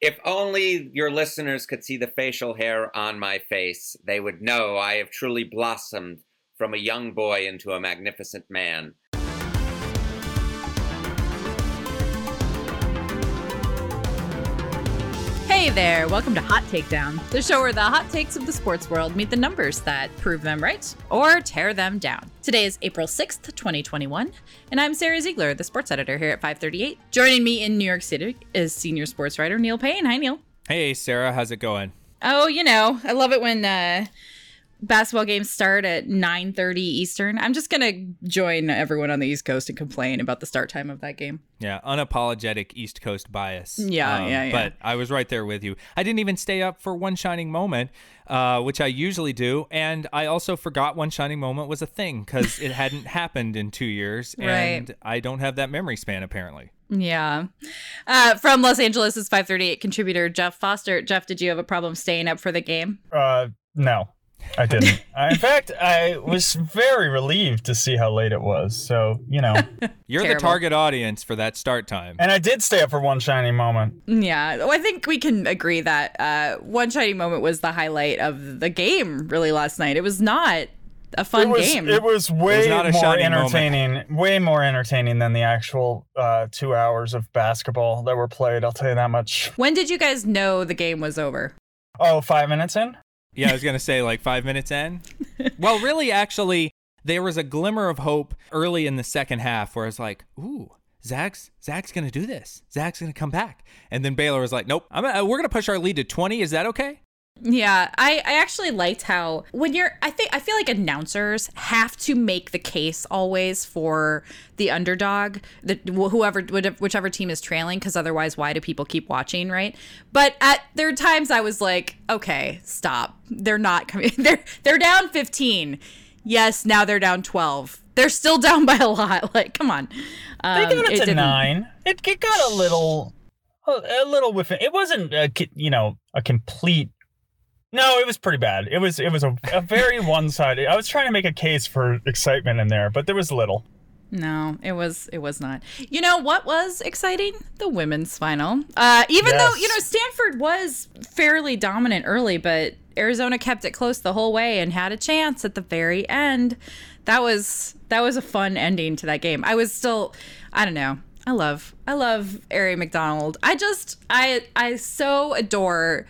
If only your listeners could see the facial hair on my face, they would know I have truly blossomed from a young boy into a magnificent man. Hey there, welcome to Hot Takedown, the show where the hot takes of the sports world meet the numbers that prove them right or tear them down. Today is April 6th, 2021, and I'm Sara Ziegler, the sports editor here at 538. Joining me in New York City is senior sports writer Neil Payne. Hi, Neil. Hey, Sara, how's it going? Oh, you know, I love it when uh, basketball games start at 9.30 eastern i'm just gonna join everyone on the east coast and complain about the start time of that game Yeah, unapologetic East Coast bias. Um, Yeah, yeah, yeah. But I was right there with you. I didn't even stay up for One Shining Moment, uh, which I usually do. And I also forgot One Shining Moment was a thing because it hadn't happened in two years. And Right. I don't have that memory span, apparently. yeah uh, from los angeles is 538 contributor geoff foster geoff did you have a problem staying up for the game Uh, no, I didn't. I, in fact, I was very relieved to see how late it was. So, you know, You're Terrible. the target audience for that start time. and I did stay up for one shiny moment. yeah well, i think we can agree that uh, one shining moment was the highlight of the game really last night it was not a fun it was, game It was way not a more shining moment. entertaining, way more entertaining than the actual uh, two hours of basketball that were played. I'll tell you that much. when did you guys know the game was over Oh, five minutes in? Yeah, I was gonna say like five minutes in. well, really, actually, there was a glimmer of hope early in the second half where it's like, ooh. Zags Zags gonna do this. Zags gonna come back, and then Baylor was like, "Nope, I'm we're gonna push our lead to 20. Is that okay?" Yeah, I, I actually liked how when you're I think I feel like announcers have to make the case always for the underdog, the whoever whichever team is trailing because otherwise why do people keep watching, right? But at there are times I was like, okay, stop. They're not coming. They're they're down 15. Yes, now they're down 12. They're still down by a lot. Like, come on. They Um, got it, to didn't- nine. It, it got a little, a, a little within. It wasn't, a, you know, a complete. No, it was pretty bad. It was, it was a, a very one-sided. I was trying to make a case for excitement in there, but there was little. No, it was it was not. You know what was exciting? The women's final. Uh, even though you know Stanford was fairly dominant early, but Arizona kept it close the whole way and had a chance at the very end. That was that was a fun ending to that game. I was still, I don't know. I love I love Ari McDonald. I just I I so adore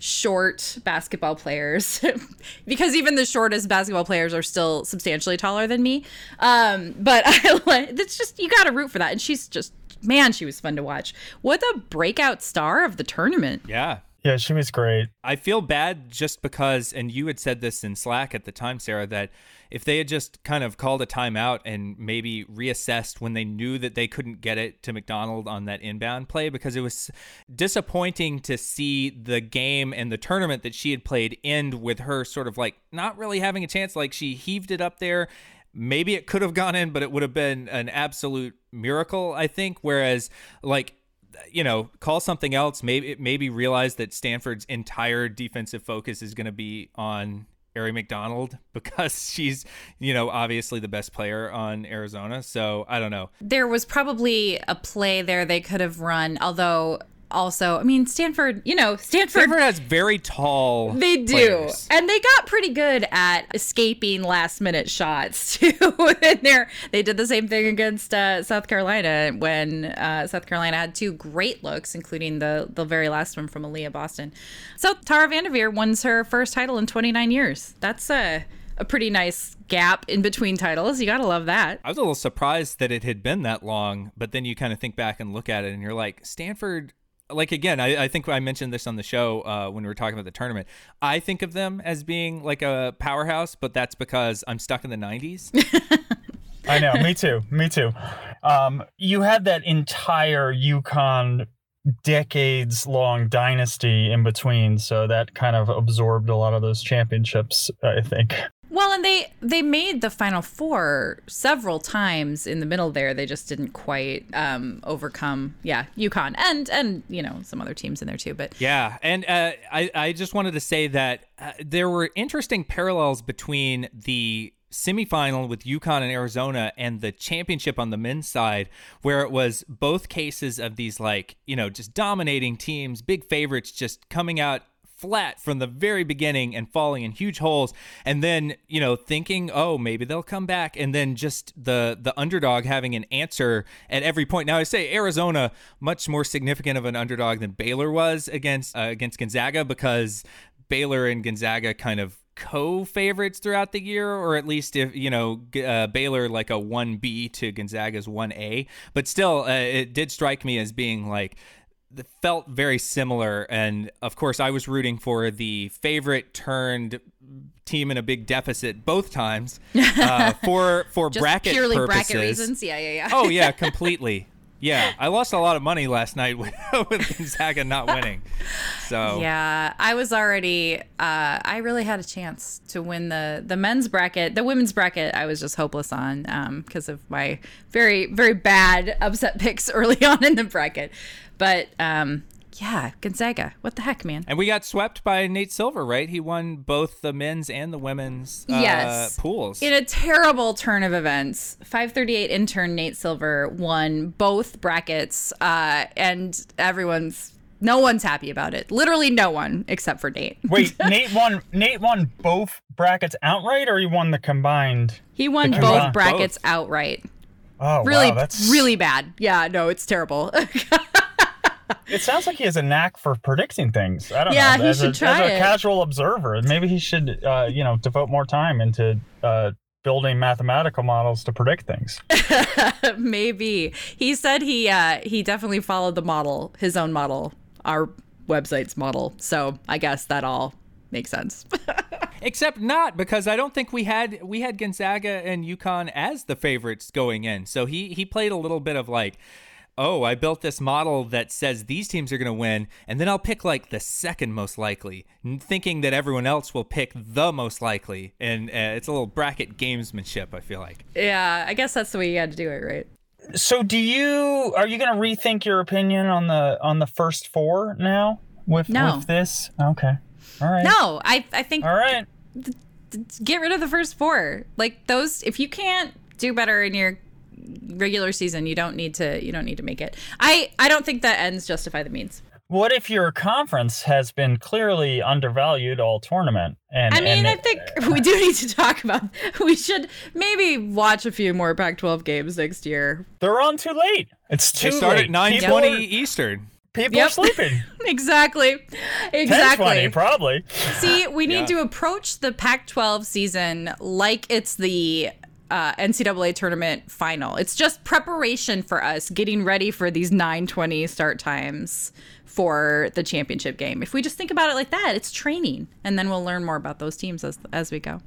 short basketball players because even the shortest basketball players are still substantially taller than me. Um, but I like it's just you got to root for that, and she's just man, she was fun to watch. What a breakout star of the tournament. Yeah, Yeah, she was great. I feel bad just because, and you had said this in Slack at the time, Sara, that if they had just kind of called a timeout and maybe reassessed when they knew that they couldn't get it to McDonald on that inbound play, because it was disappointing to see the game and the tournament that she had played end with her sort of like not really having a chance. Like she heaved it up there. Maybe it could have gone in, but it would have been an absolute miracle, I think. Whereas, like, you know, call something else. Maybe maybe realize that Stanford's entire defensive focus is going to be on Ari McDonald because she's, you know, obviously the best player on Arizona. So I don't know. There was probably a play there they could have run, although also, I mean, Stanford, you know, Stanford Stanford has very tall. They do. players. And they got pretty good at escaping last minute shots too. and they they did the same thing against uh, South Carolina when uh, South Carolina had two great looks, including the the very last one from Aliyah Boston. So Tara Vanderveer wins her first title in 29 years. That's a a pretty nice gap in between titles. You gotta love that. I was a little surprised that it had been that long, but then you kind of think back and look at it and you're like, Stanford, like again, I, I think I mentioned this on the show uh, when we were talking about the tournament. I think of them as being like a powerhouse, but that's because I'm stuck in the 90s. I know. me too. Me too. Um, you had that entire UConn decades long dynasty in between, so that kind of absorbed a lot of those championships, I think. Well, and they they made the final four several times in the middle there. They just didn't quite um, overcome, yeah, UConn and and you know some other teams in there too. But Yeah, and uh, I I just wanted to say that uh, there were interesting parallels between the semifinal with UConn and Arizona and the championship on the men's side, where it was both cases of these, like, you know, just dominating teams, big favorites just coming out flat from the very beginning and falling in huge holes and then you know thinking oh maybe they'll come back and then just the the underdog having an answer at every point now i say arizona much more significant of an underdog than baylor was against uh, against gonzaga because baylor and gonzaga kind of co-favorites throughout the year, or at least if you know uh, Baylor like a one B to Gonzaga's one A. But still, uh, it did strike me as being like felt very similar. And of course, I was rooting for the favorite turned team in a big deficit both times uh, for for bracket purely purposes. bracket reasons. Yeah, yeah, yeah. oh yeah, completely. Yeah, I lost a lot of money last night with, with Gonzaga not winning. So Yeah, I was already. Uh, I really had a chance to win the the men's bracket. The women's bracket, I was just hopeless on because of my very very bad upset picks early on in the bracket. But um, yeah, Gonzaga. What the heck, man? And we got swept by Nate Silver, right? He won both the men's and the women's uh, Yes. pools. In a terrible turn of events, 538 intern Nate Silver won both brackets, uh, and everyone's no one's happy about it. Literally no one except for Nate. Wait, Nate won. Nate won both brackets outright, or he won the combined. He won The both combined- brackets outright. Oh, Really, wow, that's really bad. Yeah, no, it's terrible. It sounds like he has a knack for predicting things. I don't Yeah, know. he as should a, try as a it. casual observer, maybe he should, uh, you know, devote more time into uh, building mathematical models to predict things. Maybe he said he uh, he definitely followed the model, his own model, our website's model. So I guess that all makes sense. Except not because I don't think we had we had Gonzaga and UConn as the favorites going in. So he he played a little bit of like, oh, I built this model that says these teams are going to win, and then I'll pick like the second most likely, thinking that everyone else will pick the most likely. And uh, it's a little bracket gamesmanship. I feel like. yeah, I guess that's the way you had to do it, right? So, do you are you going to rethink your opinion on the on the first four now with No. with this? Okay, all right, No, I I think all right. get rid of the first four. Like those, if you can't do better in your regular season, you don't need to. You don't need to make it. I I don't think that ends justify the means. What if your conference has been clearly undervalued all tournament? And I mean, and I think we do need to talk about. We should maybe watch a few more Pac-12 games next year. they're on too late. It's too They start late. at nine People twenty are- Eastern. People Yep. are sleeping. Exactly. 10 Exactly. 20 probably. See, we need Yeah. to approach the Pac 12 season like it's the uh, NCAA tournament final. It's just preparation for us getting ready for these 920 start times for the championship game. If we just think about it like that, it's training. And then we'll learn more about those teams as, as we go.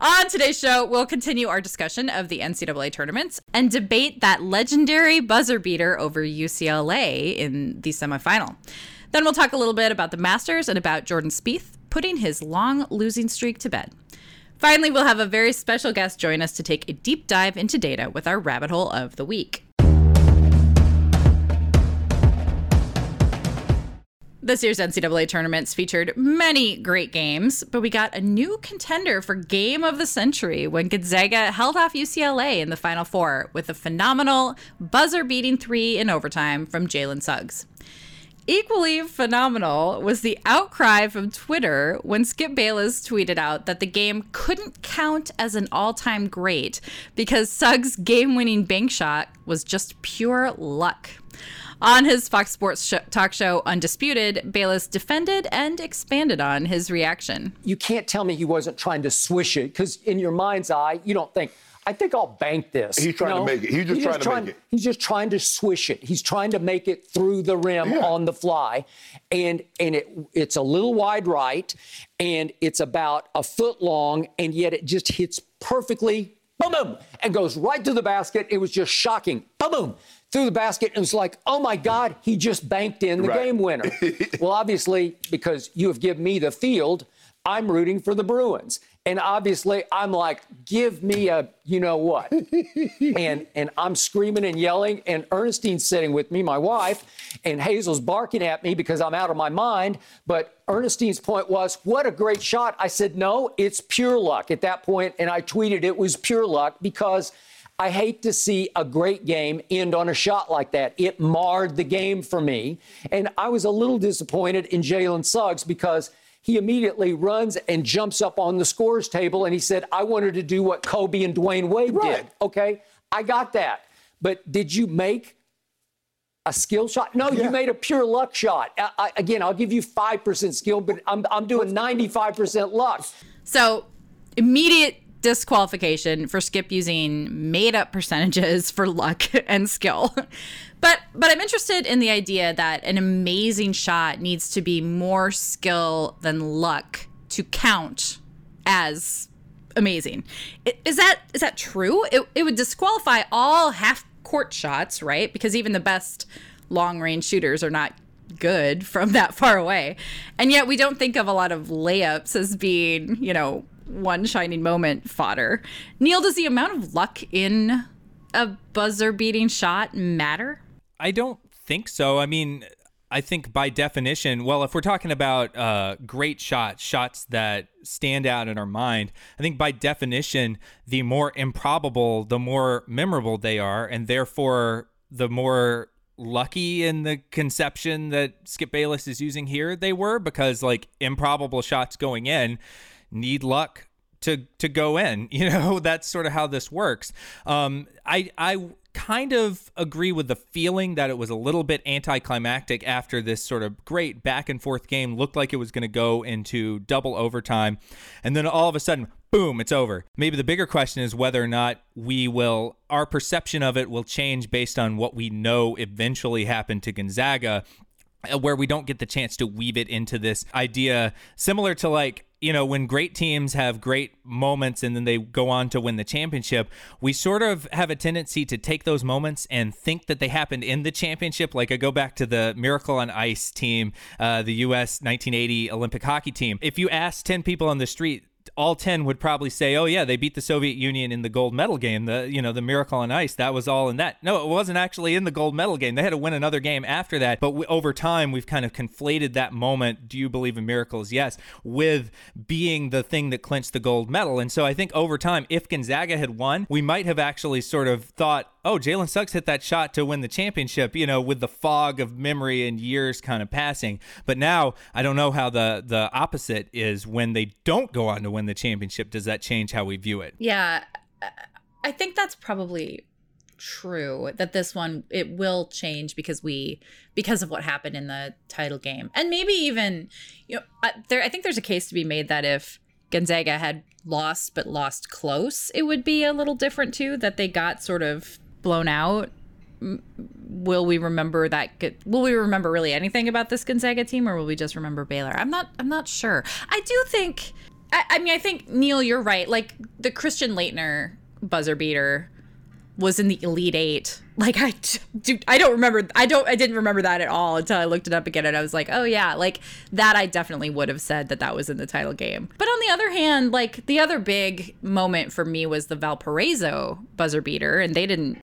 On today's show, we'll continue our discussion of the NCAA tournaments and debate that legendary buzzer beater over UCLA in the semifinal. Then we'll talk a little bit about the Masters and about Jordan Spieth putting his long losing streak to bed. Finally, we'll have a very special guest join us to take a deep dive into data with our rabbit hole of the week. This year's NCAA tournaments featured many great games, but we got a new contender for Game of the Century when Gonzaga held off UCLA in the Final Four with a phenomenal buzzer beating three in overtime from Jalen Suggs. Equally phenomenal was the outcry from Twitter when Skip Bayless tweeted out that the game couldn't count as an all time great because Suggs' game winning bank shot was just pure luck. On his Fox Sports sh- talk show Undisputed, Bayless defended and expanded on his reaction. you can't tell me he wasn't trying to swish it because in your mind's eye, you don't think, I think I'll bank this. He's trying to make it. He's just trying to make it. He's just trying to swish it. He's trying to make it through the rim Yeah. on the fly. And and it it's a little wide right and it's about a foot long and yet it just hits perfectly boom boom and goes right to the basket. It was just shocking. Boom boom through the basket and it's like, "Oh my god, he just banked in the Right. game winner." well, obviously because you have given me the field, I'm rooting for the Bruins. And obviously, I'm like, give me a, you know what? and and I'm screaming and yelling, and Ernestine's sitting with me, my wife, and Hazel's barking at me because I'm out of my mind. But Ernestine's point was, what a great shot. I said, no, it's pure luck at that point, and I tweeted it was pure luck because I hate to see a great game end on a shot like that. It marred the game for me. And I was a little disappointed in Jalen Suggs because he immediately runs and jumps up on the scores table and he said, I wanted to do what Kobe and Dwyane Wade Right. did. Okay, I got that. But did you make a skill shot? No, Yeah. you made a pure luck shot. I, I, again, I'll give you 5% skill, but I'm, I'm doing 95% luck. So immediate disqualification for Skip using made up percentages for luck and skill. But but I'm interested in the idea that an amazing shot needs to be more skill than luck to count as amazing. Is that is that true? It, it would disqualify all half court shots, right? Because even the best long range shooters are not good from that far away. And yet we don't think of a lot of layups as being, you know, one shining moment fodder. Neil, does the amount of luck in a buzzer beating shot matter? I don't think so. I mean, I think by definition, well, if we're talking about uh, great shots, shots that stand out in our mind, I think by definition, the more improbable, the more memorable they are, and therefore the more lucky in the conception that Skip Bayless is using here they were, because like improbable shots going in need luck to to go in. You know, that's sort of how this works. Um, I I kind of agree with the feeling that it was a little bit anticlimactic after this sort of great back and forth game looked like it was going to go into double overtime, and then all of a sudden. Boom, it's over. Maybe the bigger question is whether or not we will, our perception of it will change based on what we know eventually happened to Gonzaga uh, where we don't get the chance to weave it into this idea similar to like you know when great teams have great moments and then they go on to win the championship we sort of have a tendency to take those moments and think that they happened in the championship. Like i go back to the miracle on ice team uh, the us 1980 olympic hockey team. If you ask 10 people on the street all 10 would probably say, "Oh yeah, they beat the Soviet Union in the gold medal game. The you know, the miracle on ice, that was all in that." No, it wasn't actually in the gold medal game. They had to win another game after that. But we, over time, we've kind of conflated that moment, "Do you believe in miracles?" Yes, with being the thing that clinched the gold medal. And so I think over time, if Gonzaga had won, we might have actually sort of thought, "Oh, Jalen Suggs hit that shot to win the championship," you know, with the fog of memory and years kind of passing. But now I don't know how the the opposite is when they don't go on to win the championship. Does that change how we view it? Yeah, I- think that's probably true that this one it will change because we because of what happened in the title game and maybe even you know I- there i think there's a case to be made that if gonzaga had lost but lost close it would be a little different too that they got sort of blown out will we remember that will we remember really anything about this gonzaga team or will we just remember baylor i'm not i'm not sure i do think i, I mean i think neil you're right. Like the christian laettner buzzer beater was in the elite eight. Like i do i don't remember i don't i didn't remember that at all until i looked it up again and i was like oh yeah like that i definitely would have said that that was in the title game. But on the other hand like the other big moment for me was the valparaiso buzzer beater and they didn't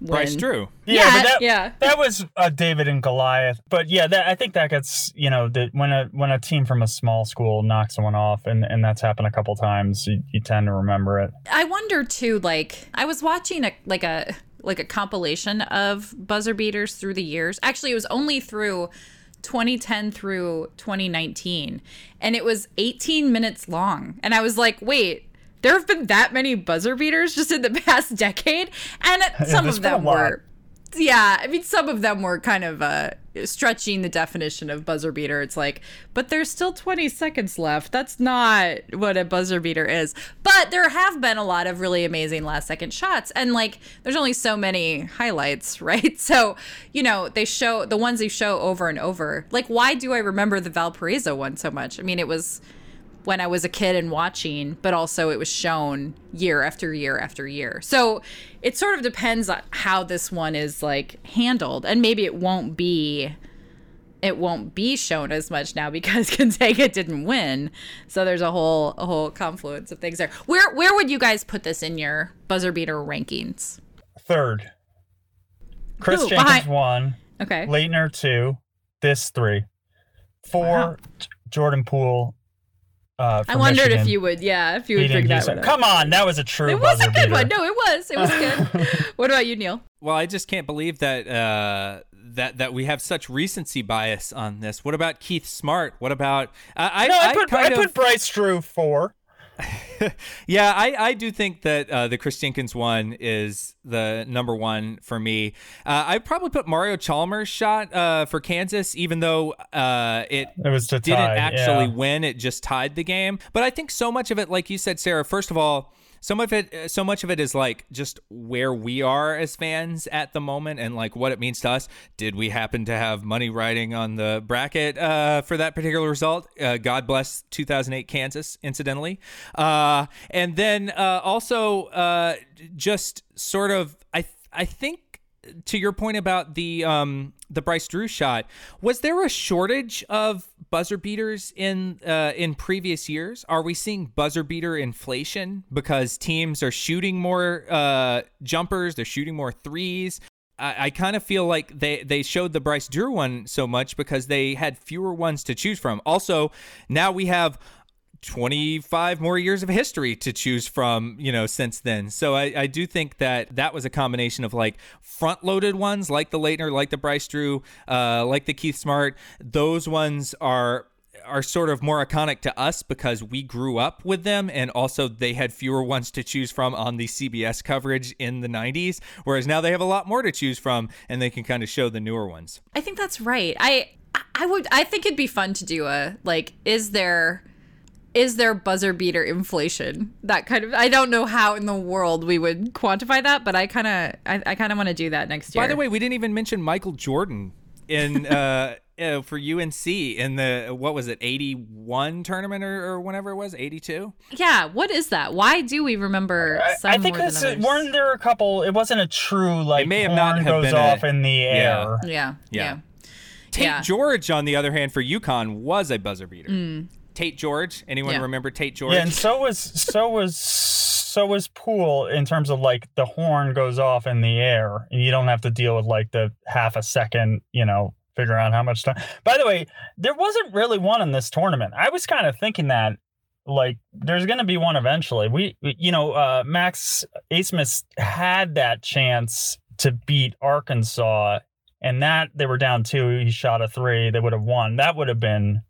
Bryce win. Drew. Yeah, Yeah, but that, yeah. that was uh, David and Goliath. But yeah, that, I think that gets you know that when a when a team from a small school knocks someone off, and, and that's happened a couple times, you, you tend to remember it. I wonder too. Like I was watching a like a like a compilation of buzzer beaters through the years. Actually, it was only through 2010 through 2019, and it was 18 minutes long. And I was like, wait. There have been that many buzzer beaters just in the past decade, and some of them were yeah, I mean, some of them were kind of uh, stretching the definition of buzzer beater. It's like, but there's still 20 seconds left. That's not what a buzzer beater is. But there have been a lot of really amazing last second shots. And like, there's only so many highlights, right? So, you know, they show the ones they show over and over. Like, why do I remember the Valparaiso one so much? I mean, it was when I was a kid and watching, but also it was shown year after year after year. So it sort of depends on how this one is like handled. And maybe it won't be it won't be shown as much now because Gonzaga didn't win. So there's a whole a whole confluence of things there. Where where would you guys put this in your buzzer beater rankings? Third. Chris Who? Jenkins Behind- one, Okay. Laettner two, this three, four. Wow. Jordan Poole. Uh, I from wondered if you would, yeah, if you would beating bring that one. up. Come on, that was a true It was a good beater. one. No, it was. It was good. what about you, Neil? Well, I just can't believe that uh, that that we have such recency bias on this. What about Keith Smart? What about I? I, No, I put kind I put of, Bryce Drew four. Yeah, I, I do think that uh, the Chris Jenkins one is the number one for me. Uh, I probably put Mario Chalmers shot uh, for Kansas, even though uh, it It was didn't tie, actually yeah. win; it just tied the game. But I think so much of it, like you said, Sara. First of all. Some of it, uh, so much of it is like just where we are as fans at the moment, and like what it means to us. Did we happen to have money riding on the bracket uh, for that particular result? Uh, God bless 2008 Kansas, incidentally. Uh, and then uh, also uh, just sort of, I th- I think to your point about the um the Bryce Drew shot, was there a shortage of buzzer beaters in uh, in previous years? Are we seeing buzzer beater inflation because teams are shooting more uh, jumpers, they're shooting more threes? I, I kind of feel like they they showed the Bryce Drew one so much because they had fewer ones to choose from. Also, now we have 25 more years of history to choose from, you know, since then. So I, I do think that that was a combination of like front loaded ones like the Laettner, like the Bryce Drew, uh, like the Keith Smart. Those ones are are sort of more iconic to us because we grew up with them and also they had fewer ones to choose from on the CBS coverage in the 90s whereas now they have a lot more to choose from and they can kind of show the newer ones. I think that's right. I I would I think it'd be fun to do a like is there is there buzzer beater inflation? That kind of I don't know how in the world we would quantify that, but I kind of I, I kind of want to do that next year. By the way, we didn't even mention Michael Jordan in uh, uh for UNC in the what was it 81 tournament or, or whenever it was 82 yeah, what is that? Why do we remember I, some I think more this than weren't there a couple. It wasn't a true like may have horn not have goes been a- off in the air. yeah, Yeah. yeah. Tate Yeah. George on the other hand for UConn was a buzzer beater Tate George anyone Yeah. remember Tate George Yeah, and so was so was so was Poole in terms of like the horn goes off in the air, and you don't have to deal with like the half a second, you know, figure out how much time. By the way, there wasn't really one in this tournament. I was kind of thinking that like there's going to be one eventually. We, we- you know, uh, Max Abmas had that chance to beat Arkansas, and that they were down two. He shot a three. They would have won. That would have been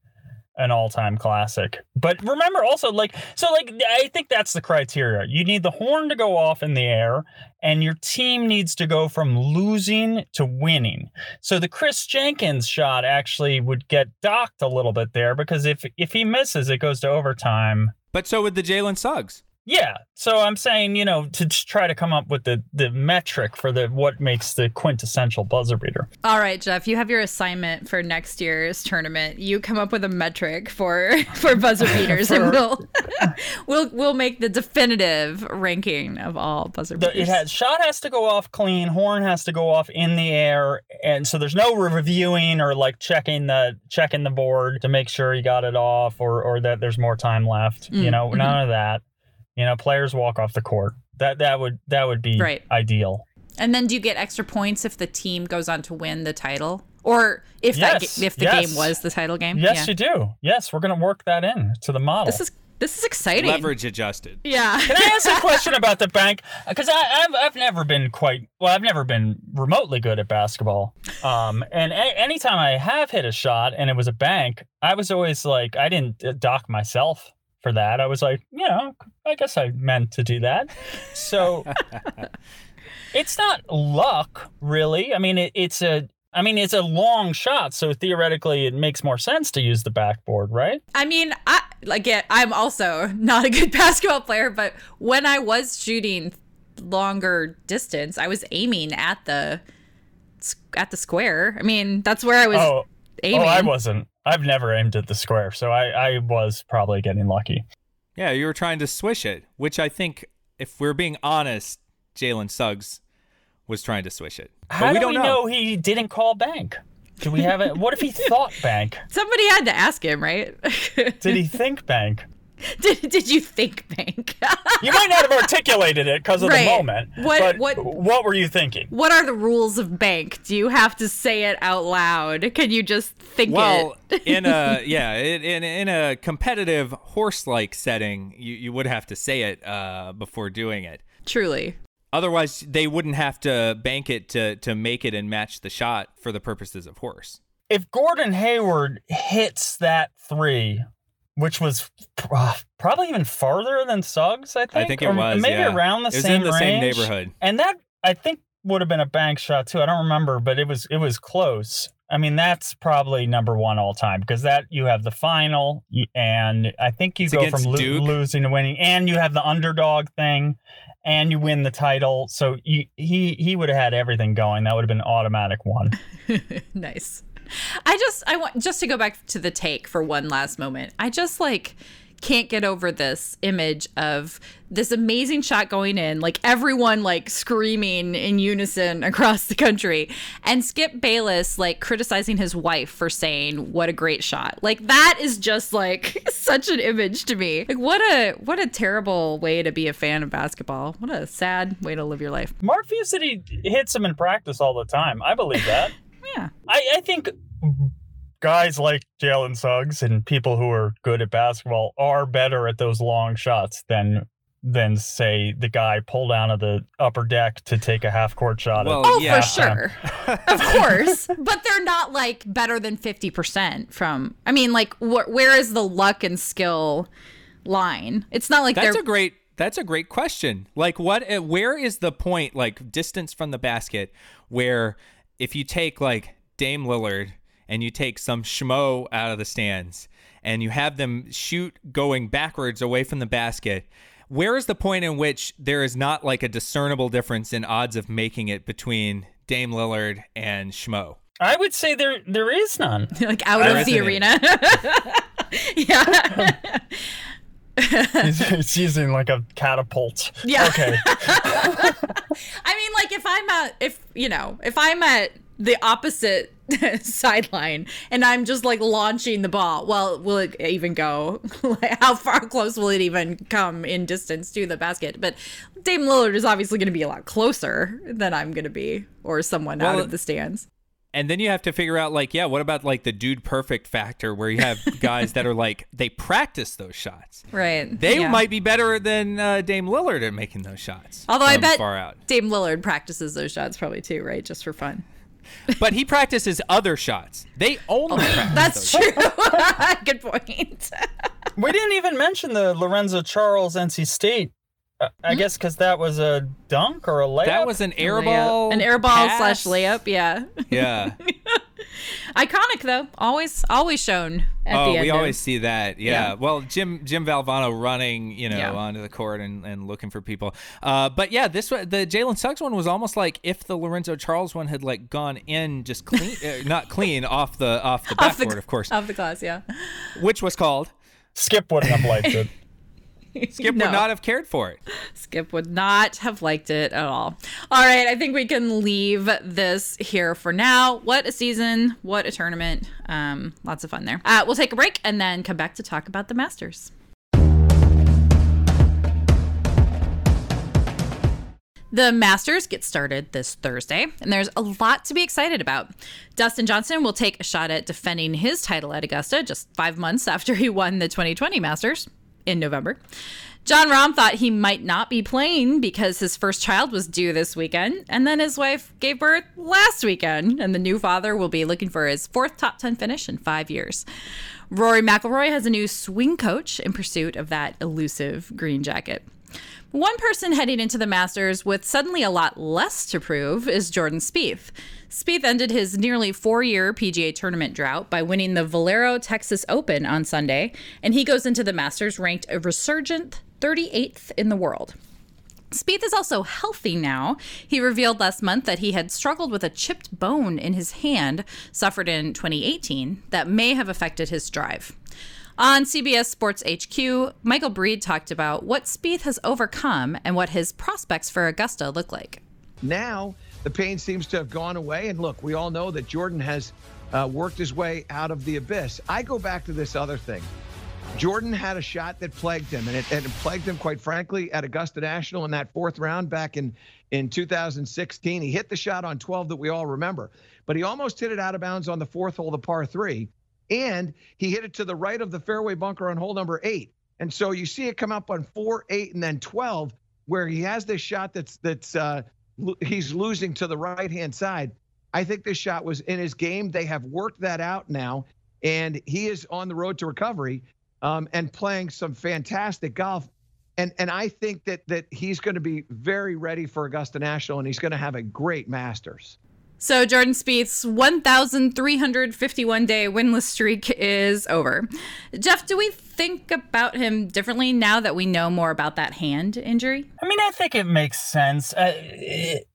an all-time classic. But remember also like so like I think that's the criteria. You need the horn to go off in the air and your team needs to go from losing to winning. So the Chris Jenkins shot actually would get docked a little bit there because if if he misses it goes to overtime. but so would the Jalen Suggs Yeah. So I'm saying, you know, to try to come up with the the metric for the what makes the quintessential buzzer beater. All right, Geoff, you have your assignment for next year's tournament. You come up with a metric for for buzzer beaters, and we'll we'll we'll make the definitive ranking of all buzzer The, beaters. it has shot has to go off clean, horn has to go off in the air, and so there's no reviewing or like checking the checking the board to make sure you got it off or or that there's more time left. You Mm, know, mhm. none of that. You know, players walk off the court. That that would that would be Right. ideal. and then do you get extra points if the team goes on to win the title, or if that Yes, ga- if the yes. game was the title game? Yes, yeah. you do. Yes, we're gonna work that in to the model. This is this is exciting. leverage adjusted Yeah. Can I ask a question about the bank? Because I've I've never been quite well. I've never been remotely good at basketball. Um, and a- anytime I have hit a shot and it was a bank, I was always like, I didn't uh, dock myself for that. I was like, you know, I guess I meant to do that. So it's not luck, really. I mean, it, it's a. I mean, it's a long shot, so theoretically, it makes more sense to use the backboard, right? I mean, I again, I'm also not a good basketball player, but when I was shooting longer distance, I was aiming at the at the square. I mean, that's where I was Oh, aiming. oh, I wasn't. I've never aimed at the square, so I, I was probably getting lucky. yeah you were trying to swish it which I think if we're being honest Jalen Suggs was trying to swish it but How we do don't we know. know. he didn't call bank? Do we have it? What if he thought bank? Somebody had to ask him, right? Did he think bank? did, did you think bank? You might not have articulated it because of Right. the moment. What- but what- what were you thinking? what are the rules of bank? Do you have to say it out loud? Can you just think Well, it? in a yeah, in, in in a competitive horse-like setting, you, you would have to say it uh, before doing it. Truly. Otherwise, they wouldn't have to bank it to to make it and match the shot for the purposes of horse. If Gordon Hayward hits that three, which was uh, probably even farther than Suggs, I think. I think it or was, maybe yeah. around the It was same in the same neighborhood. And that I think would have been a bank shot too. I don't remember, but it was it was close. I mean, that's probably number one all time because that you have the final, and I think you It's go from lo- losing to winning, and you have the underdog thing, and you win the title. So you, he he would have had everything going. That would have been automatic one. nice. I just I want just to go back to the take for one last moment. I just like can't get over this image of this amazing shot going in, like everyone like screaming in unison across the country, and Skip Bayless like criticizing his wife for saying what a great shot. Like that is just like such an image to me. Like what a what a terrible way to be a fan of basketball. What a sad way to live your life. Mark he hits him in practice all the time. I believe that. Yeah. I, I think guys like Jalen Suggs and people who are good at basketball are better at those long shots than than say the guy pulled down of the upper deck to take a half court shot. Well, at, Oh, Yeah. for sure. of course. But they're not like better than 50% from, I mean, like, wh- where is the luck and skill line? It's not like That's they're. a great that's a great question. Like what uh, where is the point like distance from the basket where if you take like Dame Lillard and you take some schmo out of the stands and you have them shoot going backwards away from the basket, where is the point in which there is not like a discernible difference in odds of making it between Dame Lillard and schmo? I would say there there is none. like out There of the arena. yeah. He's, he's using like a catapult. Yeah. Okay. I mean, like if I'm at if you know if I'm at the opposite sideline and I'm just like launching the ball, well, will it even go? how far close will it even come in distance to the basket? But Dame Lillard is obviously going to be a lot closer than I'm going to be, or someone out of the stands. And then you have to figure out like, yeah, what about like the dude perfect factor where you have guys that are like they practice those shots. Right. They Yeah. might be better than uh, Dame Lillard at making those shots. Although I bet far out, Dame Lillard practices those shots probably too, right? Just for fun. but he practices other shots. They only practice That's those. true. Good point. we didn't even mention the Lorenzo Charles NC State. Uh, I guess because that was a dunk or a layup. That was an air Layup. ball, An air ball pass. slash layup. Yeah. Yeah. Iconic though. Always, always shown at oh, the end. we of- always see that. Yeah. Yeah. Well, Jim Jim Valvano running, you know, Yeah. onto the court and, and looking for people. Uh, but yeah, this one, the Jalen Suggs one was almost like if the Lorenzo Charles one had like gone in just clean, uh, not clean off the off the Off the- backboard, of course, of the glass. Yeah. which was called. Skip wouldn't have liked it. Skip No. would not have cared for it. Skip would not have liked it at all. All right, I think we can leave this here for now. What a season! What a tournament! Um, lots of fun there. Uh, we'll take a break and then come back to talk about the Masters. The Masters get started this Thursday, and there's a lot to be excited about. Dustin Johnson will take a shot at defending his title at Augusta just five months after he won the 2020 Masters in November. Jon Rahm thought he might not be playing because his first child was due this weekend, and then his wife gave birth last weekend, and the new father will be looking for his fourth top 10 finish in five years. Rory McIlroy has a new swing coach in pursuit of that elusive green jacket. One person heading into the Masters with suddenly a lot less to prove is Jordan Spieth. Spieth ended his nearly four-year PGA Tournament drought by winning the Valero Texas Open on Sunday, and he goes into the Masters ranked a resurgent 38th in the world. Spieth is also healthy now. He revealed last month that he had struggled with a chipped bone in his hand, suffered in 2018, that may have affected his drive. On CBS Sports HQ, Michael Breed talked about what Spieth has overcome and what his prospects for Augusta look like. Now, the pain seems to have gone away. And look, we all know that Jordan has uh, worked his way out of the abyss. I go back to this other thing. Jordan had a shot that plagued him, and it, and it plagued him, quite frankly, at Augusta National in that fourth round back in, in 2016. He hit the shot on 12 that we all remember, but he almost hit it out of bounds on the fourth hole, the par three, and he hit it to the right of the fairway bunker on hole number eight. And so you see it come up on four, eight, and then 12, where he has this shot that's that's uh, he's losing to the right hand side. I think this shot was in his game. They have worked that out now, and he is on the road to recovery um, and playing some fantastic golf. And and I think that that he's going to be very ready for Augusta National, and he's going to have a great Masters. So Jordan Spieth's 1,351 day winless streak is over. Geoff, do we think about him differently now that we know more about that hand injury? I mean, I think it makes sense. Uh, it,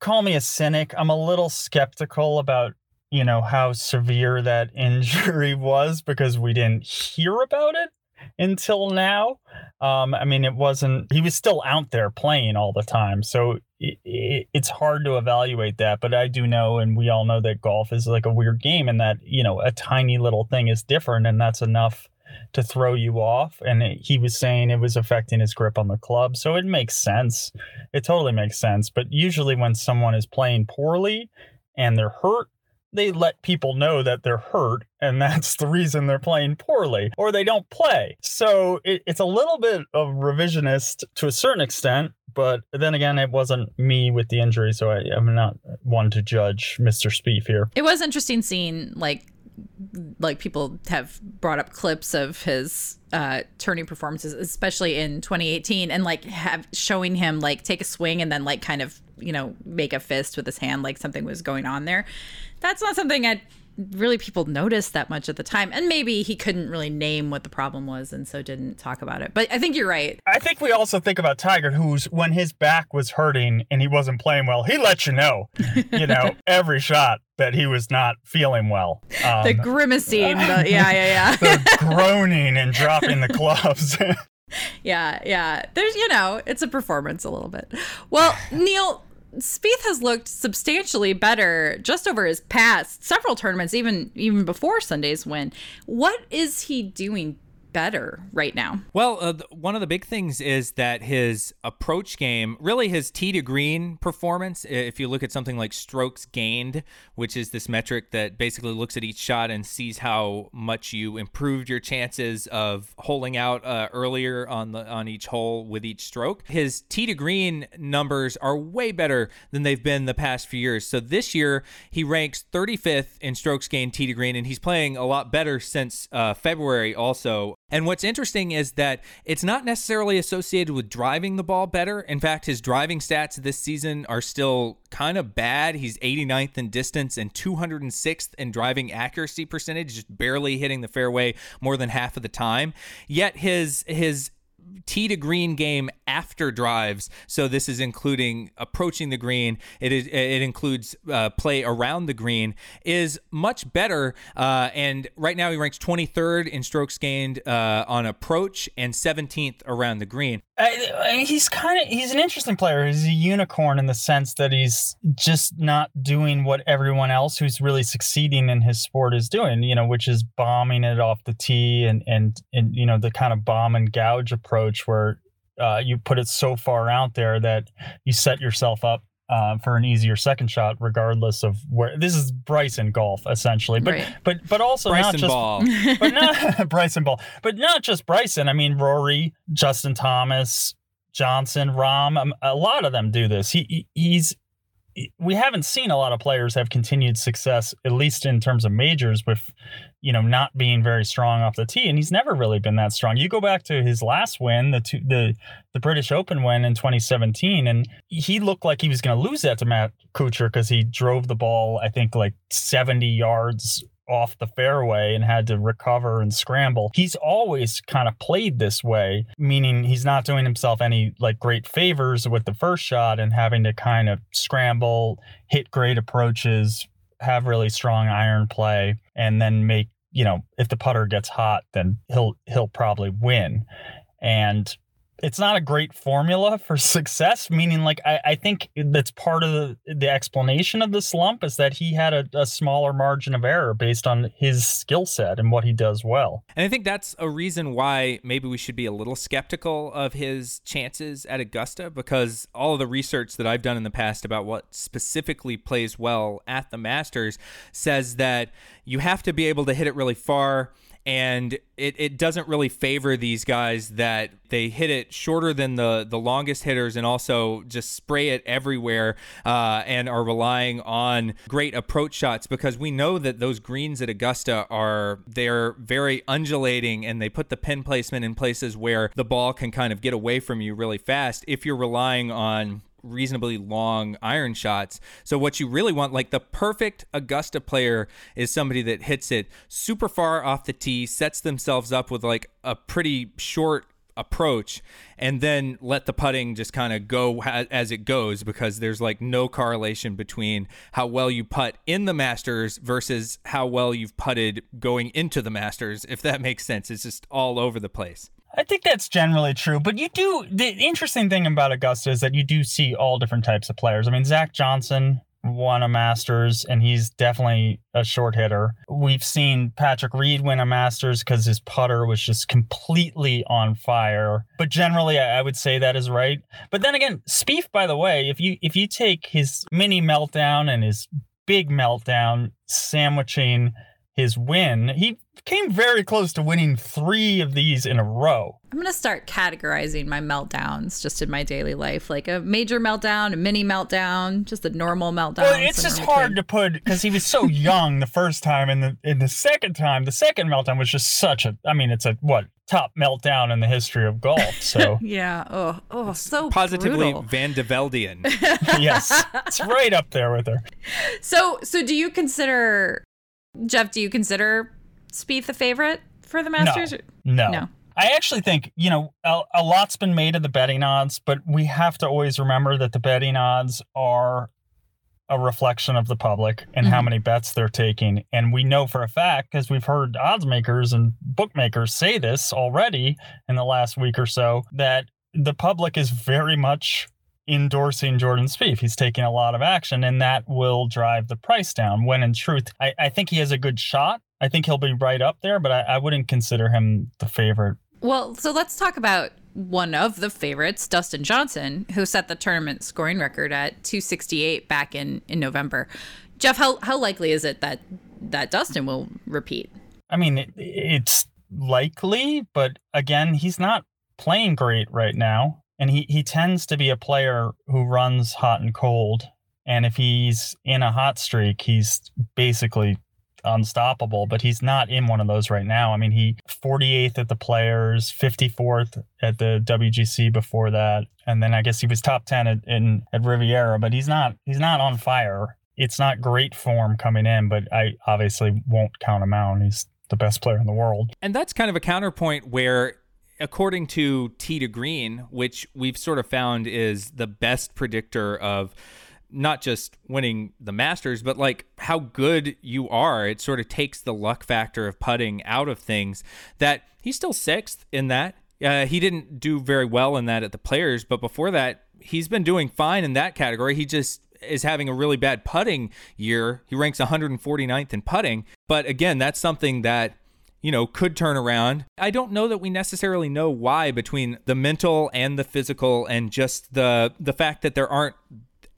call me a cynic. I'm a little skeptical about you know how severe that injury was because we didn't hear about it until now. Um, I mean, it wasn't. He was still out there playing all the time, so it's hard to evaluate that. But I do know, and we all know that golf is like a weird game, and that you know a tiny little thing is different, and that's enough to throw you off. And it, he was saying it was affecting his grip on the club, so it makes sense. It totally makes sense. But usually, when someone is playing poorly and they're hurt they let people know that they're hurt and that's the reason they're playing poorly or they don't play. So it, it's a little bit of revisionist to a certain extent, but then again, it wasn't me with the injury, so I, am not one to judge Mr. Spieth here. It was interesting seeing like like people have brought up clips of his uh turning performances especially in 2018 and like have showing him like take a swing and then like kind of you know make a fist with his hand like something was going on there. That's not something I really people noticed that much at the time and maybe he couldn't really name what the problem was and so didn't talk about it but i think you're right. I think we also think about tiger who's when his back was hurting and he wasn't playing well he let you know you know every shot that he was not feeling well. Um, the grimacing the, yeah yeah yeah. The groaning and dropping the gloves. Yeah yeah. There's you know it's a performance a little bit. Well neil Spieth has looked substantially better just over his past several tournaments, even even before Sunday's win. What is he doing better right now? Well, uh, one of the big things is that his approach game, really his tee to green performance, if you look at something like strokes gained, which is this metric that basically looks at each shot and sees how much you improved your chances of holding out uh, earlier on the on each hole with each stroke. His tee to green numbers are way better than they've been the past few years. So this year he ranks 35th in strokes gained tee to green, and he's playing a lot better since uh, February also and what's interesting is that it's not necessarily associated with driving the ball better. In fact, his driving stats this season are still kind of bad. He's 89th in distance and 206th in driving accuracy percentage, just barely hitting the fairway more than half of the time. Yet his his tee to green game after drives. So this is including approaching the green. It is it includes uh, play around the green is much better. Uh, and right now he ranks 23rd in strokes gained uh, on approach and 17th around the green. He's kind of he's an interesting player. He's a unicorn in the sense that he's just not doing what everyone else who's really succeeding in his sport is doing. You know, which is bombing it off the tee and and and you know the kind of bomb and gouge approach where uh, you put it so far out there that you set yourself up uh, for an easier second shot, regardless of where. This is Bryson golf essentially, but right. but but also Bryson not just ball. but not Bryson ball, but not just Bryson. I mean Rory, Justin Thomas, Johnson, Rahm. Um, a lot of them do this. He he's we haven't seen a lot of players have continued success, at least in terms of majors, with you know not being very strong off the tee, and he's never really been that strong. You go back to his last win, the two, the the British Open win in 2017, and he looked like he was going to lose that to Matt Kuchar because he drove the ball, I think, like 70 yards off the fairway and had to recover and scramble. He's always kind of played this way, meaning he's not doing himself any like great favors with the first shot and having to kind of scramble, hit great approaches, have really strong iron play, and then make, you know, if the putter gets hot, then he'll he'll probably win. And it's not a great formula for success. Meaning, like I, I think that's part of the the explanation of the slump is that he had a, a smaller margin of error based on his skill set and what he does well. And I think that's a reason why maybe we should be a little skeptical of his chances at Augusta because all of the research that I've done in the past about what specifically plays well at the Masters says that you have to be able to hit it really far and it, it doesn't really favor these guys that they hit it shorter than the the longest hitters and also just spray it everywhere uh, and are relying on great approach shots because we know that those greens at Augusta are they're very undulating and they put the pin placement in places where the ball can kind of get away from you really fast if you're relying on reasonably long iron shots. So what you really want, like the perfect Augusta player, is somebody that hits it super far off the tee, sets themselves up with like a pretty short approach and then let the putting just kind of go as it goes because there's like no correlation between how well you putt in the Masters versus how well you've putted going into the Masters if that makes sense it's just all over the place I think that's generally true, but you do. The interesting thing about Augusta is that you do see all different types of players. I mean, Zach Johnson won a Masters, and he's definitely a short hitter. We've seen Patrick Reed win a Masters because his putter was just completely on fire. But generally, I would say that is right. But then again, Spieth, by the way, if you if you take his mini meltdown and his big meltdown, sandwiching his win, he came very close to winning three of these in a row. I'm gonna start categorizing my meltdowns just in my daily life, like a major meltdown, a mini meltdown, just a normal meltdown. Well, it's just hard to put because he was so young the first time, and the in the second time, the second meltdown was just such a. I mean, it's a what top meltdown in the history of golf. So yeah, oh, oh, so positively brutal. Van de Veldian. yes, it's right up there with her. So, so do you consider Geoff? Do you consider Spieth the favorite for the Masters? No. No. I actually think, you know, a, a, lot's been made of the betting odds, but we have to always remember that the betting odds are a reflection of the public and mm-hmm. how many bets they're taking. And we know for a fact, because we've heard odds makers and bookmakers say this already in the last week or so, that the public is very much endorsing Jordan Spieth. He's taking a lot of action, and that will drive the price down. When in truth, I, I think he has a good shot I think he'll be right up there, but I, I wouldn't consider him the favorite. Well, so let's talk about one of the favorites, Dustin Johnson, who set the tournament scoring record at 268 back in, in November. Geoff, how, how likely is it that that Dustin will repeat? I mean, it, it's likely, but again, he's not playing great right now. And he, he tends to be a player who runs hot and cold. And if he's in a hot streak, he's basically unstoppable, but he's not in one of those right now. I mean, he 48th at the Players, 54th at the WGC before that, and then I guess he was top 10 at in at Riviera, but he's not he's not on fire. It's not great form coming in, but I obviously won't count him out. He's the best player in the world. And that's kind of a counterpoint where according to Tee to Green, which we've sort of found is the best predictor of not just winning the Masters, but like how good you are. It sort of takes the luck factor of putting out of things. That he's still sixth in that. Uh, he didn't do very well in that at the Players, but before that, he's been doing fine in that category. He just is having a really bad putting year. He ranks 149th in putting, but again, that's something that you know, could turn around. I don't know that we necessarily know why between the mental and the physical and just the the fact that there aren't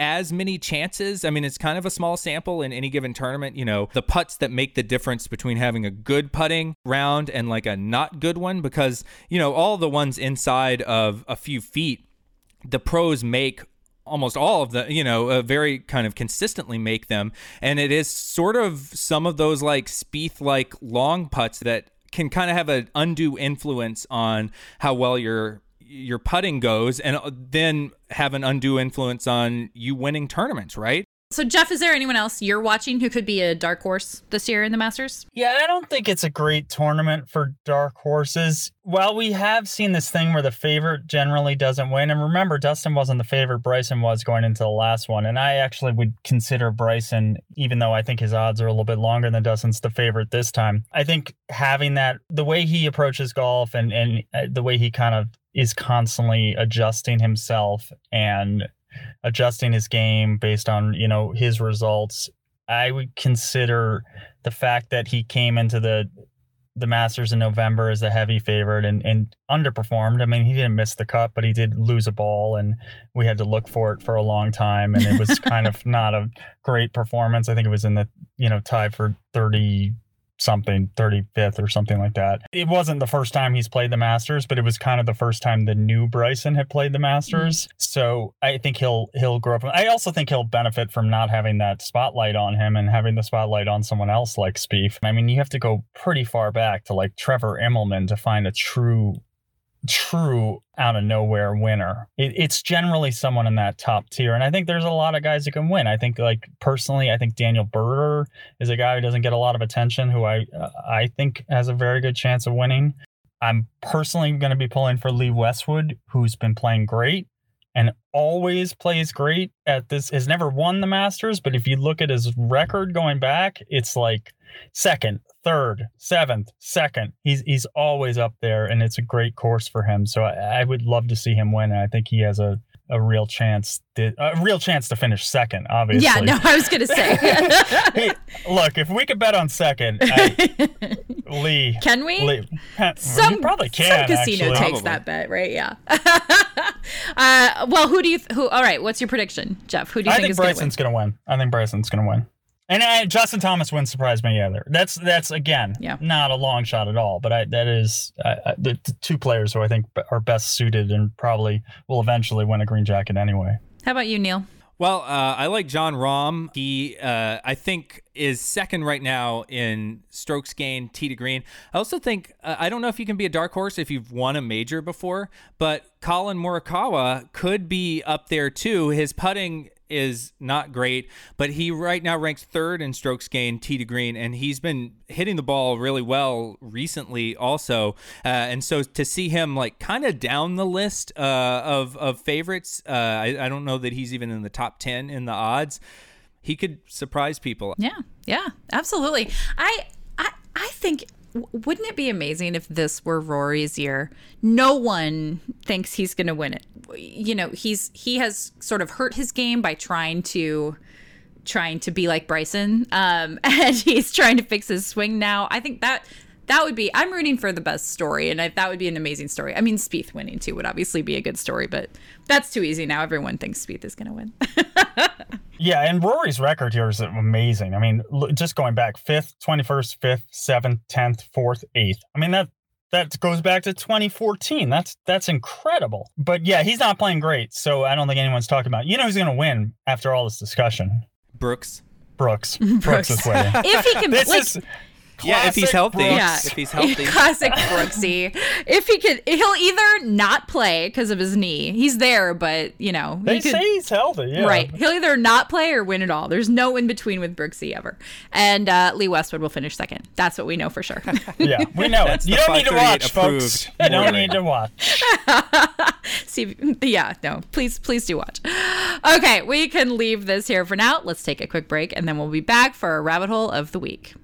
as many chances. I mean, it's kind of a small sample in any given tournament. You know, the putts that make the difference between having a good putting round and like a not good one, because, you know, all the ones inside of a few feet, the pros make almost all of the you know uh, very kind of consistently make them and it is sort of some of those like Spieth like long putts that can kind of have an undue influence on how well you're your putting goes and uh, then have an undue influence on you winning tournaments, right? So, Geoff, is there anyone else you're watching who could be a dark horse this year in the Masters? Yeah, I don't think it's a great tournament for dark horses. While we have seen this thing where the favorite generally doesn't win, and remember, Dustin wasn't the favorite, Bryson was going into the last one. And I actually would consider Bryson, even though I think his odds are a little bit longer than Dustin's the favorite this time. I think having that, the way he approaches golf and, and uh, the way he kind of is constantly adjusting himself and adjusting his game based on you know his results. I would consider the fact that he came into the the Masters in November as a heavy favorite and, and underperformed. I mean, he didn't miss the cut, but he did lose a ball, and we had to look for it for a long time, and it was kind of not a great performance. I think it was in the you know tied for thirty something 35th or something like that. It wasn't the first time he's played the Masters, but it was kind of the first time the new Bryson had played the Masters. Mm-hmm. So I think he'll he'll grow up. I also think he'll benefit from not having that spotlight on him and having the spotlight on someone else like Spieth. I mean, you have to go pretty far back to like Trevor Immelman to find a true true out of nowhere winner. It, it's generally someone in that top tier. And I think there's a lot of guys that can win. I think like personally, I think Daniel Berger is a guy who doesn't get a lot of attention who I uh, I think has a very good chance of winning. I'm personally going to be pulling for Lee Westwood, who's been playing great and always plays great at this. Has never won the Masters, but if you look at his record going back, it's like second, third, seventh, second. He's he's always up there, and it's a great course for him. So I, I would love to see him win. And I think he has a a real chance to, a real chance to finish second obviously yeah no i was gonna say hey, look if we could bet on second I, lee can we lee, some we probably can some casino actually. takes Probably. that bet right yeah uh, well who do you th- who all right what's your prediction geoff who do you I think, think is gonna win? Bryson's going to win. I think Bryson's going to win. And I, Justin Thomas wouldn't surprise me either. That's that's again Yeah. not a long shot at all. But I, that is I, I, the, the two players who I think are best suited and probably will eventually win a green jacket anyway. how about you neil Well, uh, I like Jon Rahm. He, uh, I think, is second right now in strokes gained tee to green. I also think uh, I don't know if you can be a dark horse if you've won a major before, but Collin Morikawa could be up there too. His putting is not great, but he right now ranks third in strokes gained tee to green, and he's been hitting the ball really well recently also. Uh, and so to see him like kind of down the list uh, of of favorites, uh, I, I don't know that he's even in the top ten in the odds. He could surprise people. Yeah, yeah, absolutely. I, I, I think wouldn't it be amazing if this were Rory's year? No one thinks he's going to win it. You know, he's he has sort of hurt his game by trying to trying to be like Bryson, um, and he's trying to fix his swing now. I think that. That would be. I'm rooting for the best story, and I, that would be an amazing story. I mean, Spieth winning too would obviously be a good story, but that's too easy now. Everyone thinks Spieth is going to win. Yeah, and Rory's record here is amazing. I mean, just going back fifth, twenty first, fifth, seventh, tenth, fourth, eighth. I mean that that goes back to 2014. That's that's incredible. But yeah, he's not playing great, so I don't think anyone's talking about. You know who's going to win after all this discussion? Brooks. Brooks. Brooks is winning. if he can, This like, is Yeah, if he's healthy. Brooks. Yeah. If he's healthy. Classic Brooksy. If he could, he'll either not play because of his knee. He's there, but you know, They he could, say he's healthy. Yeah. right. He'll either not play or win it all. There's no in between with Brooksy ever. And uh, Lee Westwood will finish second. That's what we know for sure. Yeah, we know it. That's You don't need to watch, folks. approved You don't need to watch. See, yeah, no, please, please do watch. Okay, we can leave this here for now. Let's take a quick break, and then we'll be back for a rabbit hole of the week.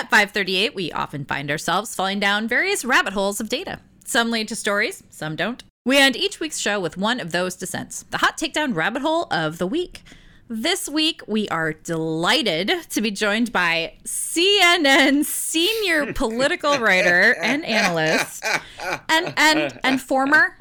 At 538, we often find ourselves falling down various rabbit holes of data. Some lead to stories, some don't. We end each week's show with one of those descents, the hot takedown rabbit hole of the week. This week, we are delighted to be joined by CNN senior political writer and analyst, and and and former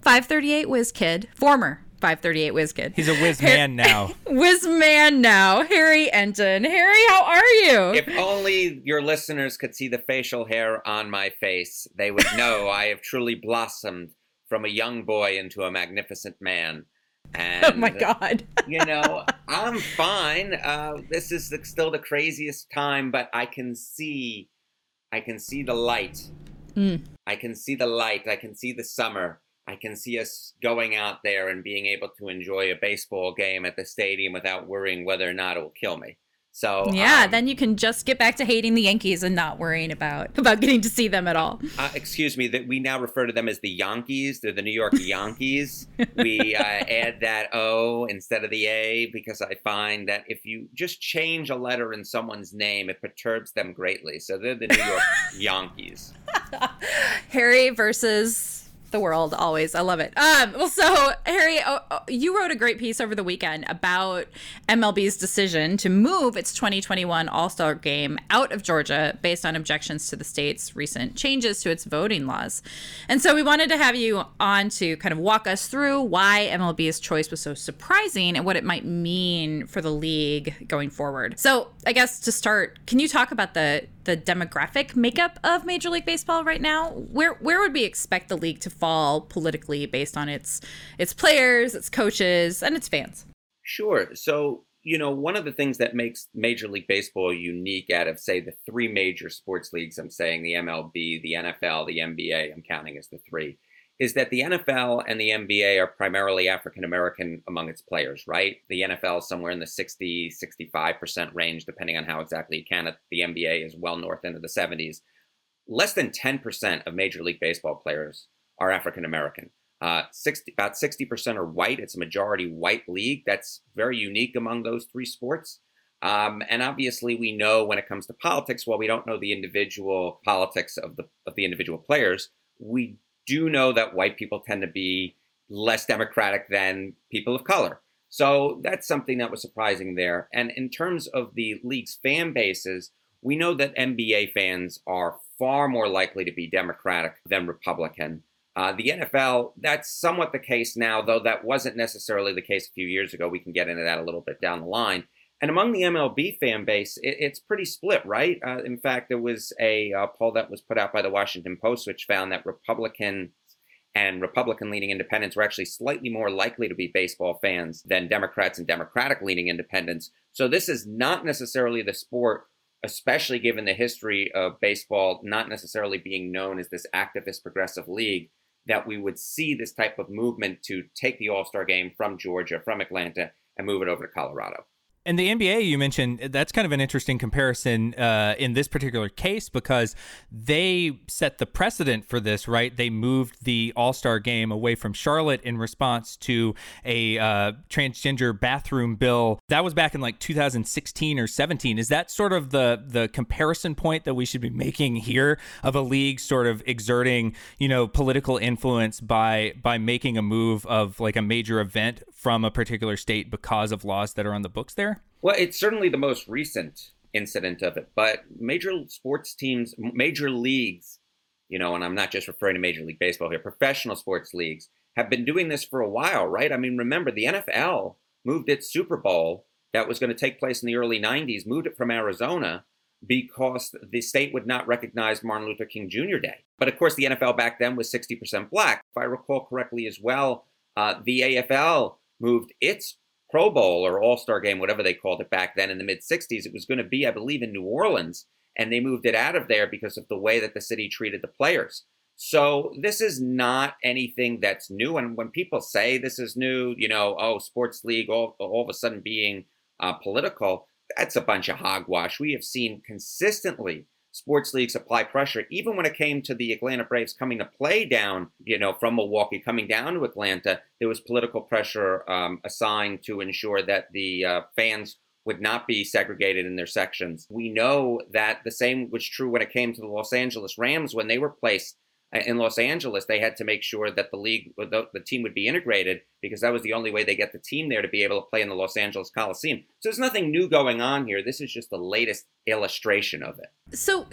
538 whiz kid, former 538 whiz kid. He's a whiz man now. whiz man now, Harry Enten. Harry, how are you? If only your listeners could see the facial hair on my face, they would know I have truly blossomed from a young boy into a magnificent man. And, oh my god. you know, I'm fine. Uh, this is the, still the craziest time, but I can see, I can see the light. Mm. I can see the light. I can see the summer. I can see us going out there and being able to enjoy a baseball game at the stadium without worrying whether or not it will kill me. So yeah, um, then you can just get back to hating the Yankees and not worrying about about getting to see them at all. uh, excuse me, that we now refer to them as the Yankees. They're the New York Yankees. we uh, add that O instead of the A because I find that if you just change a letter in someone's name, it perturbs them greatly. So they're the New York Yankees. Harry versus the world always. I love it. Um well so harry oh, oh, you wrote a great piece over the weekend about mlb's decision to move its 2021 all-star game out of georgia based on objections to the state's recent changes to its voting laws. And so we wanted to have you on to kind of walk us through why mlb's choice was so surprising and what it might mean for the league going forward. So i guess to start can you talk about the the demographic makeup of Major League Baseball right now? Where where would we expect the league to fall politically based on its its players, its coaches, and its fans? Sure. So, you know, one of the things that makes Major League Baseball unique out of, say, the three major sports leagues, I'm saying the MLB, the NFL, the NBA, I'm counting as the three, is that the NFL and the NBA are primarily African American among its players, right? The NFL is somewhere in the 60, 65% range, depending on how exactly you count it. The NBA is well north into the 70s. Less than 10% of Major League Baseball players are African American. Uh, 60, about 60% are white. It's a majority white league. That's very unique among those three sports. Um, and obviously, we know when it comes to politics, while we don't know the individual politics of the of the individual players, we do know that white people tend to be less democratic than people of color. So that's something that was surprising there. And in terms of the league's fan bases, we know that NBA fans are far more likely to be Democratic than Republican. Uh, the NFL, that's somewhat the case now, though that wasn't necessarily the case a few years ago. We can get into that a little bit down the line. And among the MLB fan base, it, it's pretty split, right? Uh, in fact, there was a uh, poll that was put out by the Washington Post, which found that Republican and Republican leaning independents were actually slightly more likely to be baseball fans than Democrats and Democratic leaning independents. So this is not necessarily the sport, especially given the history of baseball not necessarily being known as this activist progressive league, that we would see this type of movement to take the All Star game from Georgia, from Atlanta, and move it over to Colorado. And the NBA you mentioned, that's kind of an interesting comparison uh, in this particular case because they set the precedent for this, right? They moved the All Star game away from Charlotte in response to a uh, transgender bathroom bill. That was back in like 2016 or 17. Is that sort of the the comparison point that we should be making here of a league sort of exerting, you know, political influence by by making a move of like a major event from a particular state because of laws that are on the books there? Well, it's certainly the most recent incident of it, but major sports teams, major leagues, you know, and I'm not just referring to Major League Baseball here, professional sports leagues have been doing this for a while, right? I mean, remember the NFL moved its Super Bowl that was going to take place in the early 90s, moved it from Arizona because the state would not recognize Martin Luther King Jr. Day. But of course, the NFL back then was 60% black. If I recall correctly as well, uh, the AFL moved its Pro Bowl or All Star game, whatever they called it back then in the mid 60s. It was going to be, I believe, in New Orleans. And they moved it out of there because of the way that the city treated the players. So this is not anything that's new. And when people say this is new, you know, oh, sports league all, all of a sudden being uh, political, that's a bunch of hogwash. We have seen consistently sports leagues apply pressure, even when it came to the Atlanta Braves coming to play down, you know, from Milwaukee, coming down to Atlanta, there was political pressure um, assigned to ensure that the uh, fans would not be segregated in their sections. We know that the same was true when it came to the Los Angeles Rams when they were placed in Los Angeles, they had to make sure that the league, the, the, team would be integrated because that was the only way they get the team there to be able to play in the Los Angeles Coliseum. So there's nothing new going on here. This is just the latest illustration of it. So,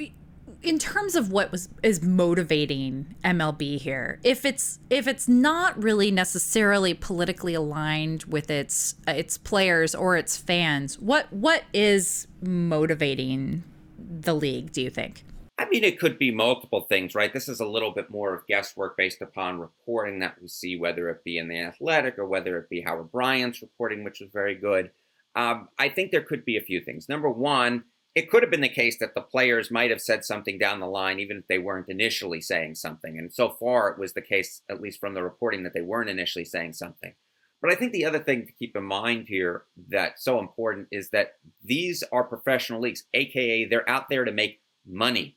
in terms of what was is motivating MLB here, if it's if it's not really necessarily politically aligned with its its players or its fans, what what is motivating the league? Do you think? I mean, it could be multiple things, right? This is a little bit more of guesswork based upon reporting that we see, whether it be in the Athletic or whether it be Howard Bryant's reporting, which was very good. Um, I think there could be a few things. Number one, it could have been the case that the players might have said something down the line, even if they weren't initially saying something. And so far, it was the case, at least from the reporting, that they weren't initially saying something. But I think the other thing to keep in mind here that's so important is that these are professional leagues, aka they're out there to make money.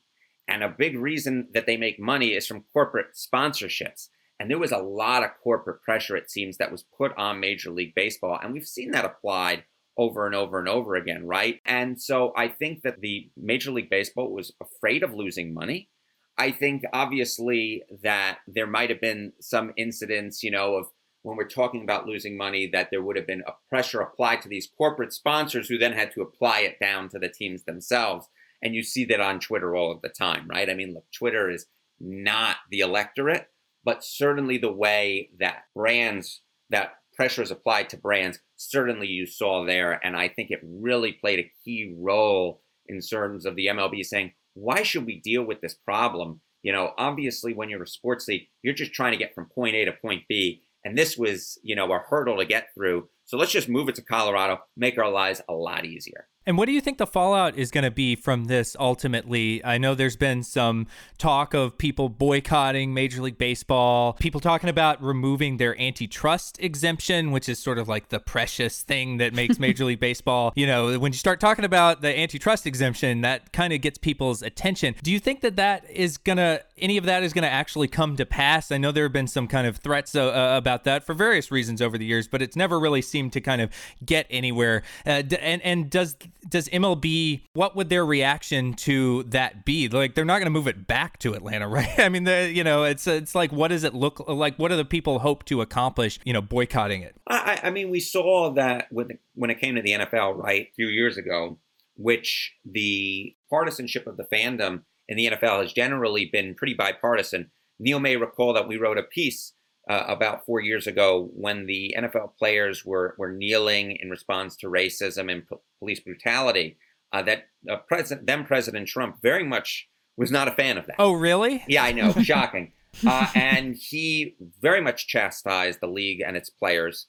And a big reason that they make money is from corporate sponsorships. And there was a lot of corporate pressure, it seems, that was put on Major League Baseball. And we've seen that applied over and over and over again, right? And so I think that the Major League Baseball was afraid of losing money. I think obviously that there might have been some incidents, you know, of when we're talking about losing money, that there would have been a pressure applied to these corporate sponsors who then had to apply it down to the teams themselves. And you see that on Twitter all of the time, right? I mean, look, Twitter is not the electorate, but certainly the way that brands, that pressure is applied to brands, certainly you saw there. And I think it really played a key role in terms of the MLB saying, why should we deal with this problem? You know, obviously, when you're a sports league, you're just trying to get from point A to point B. And this was, you know, a hurdle to get through. So let's just move it to Colorado, make our lives a lot easier. And what do you think the fallout is going to be from this ultimately? I know there's been some talk of people boycotting Major League Baseball, people talking about removing their antitrust exemption, which is sort of like the precious thing that makes Major League Baseball, you know, when you start talking about the antitrust exemption, that kind of gets people's attention. Do you think that that is going to, any of that is going to actually come to pass? I know there have been some kind of threats uh, uh, about that for various reasons over the years, but it's never really seemed to kind of get anywhere. Uh, and, and does, does MLB what would their reaction to that be? Like they're not going to move it back to Atlanta, right? I mean, the you know, it's it's like what does it look like? What do the people hope to accomplish? You know, boycotting it. I, I mean, we saw that when when it came to the NFL, right, a few years ago, which the partisanship of the fandom in the NFL has generally been pretty bipartisan. Neil may recall that we wrote a piece uh, about four years ago when the NFL players were, were kneeling in response to racism and police brutality. Uh, that uh, President, then President Trump, very much was not a fan of that. Oh, really? Yeah, I know, shocking. Uh, and he very much chastised the league and its players.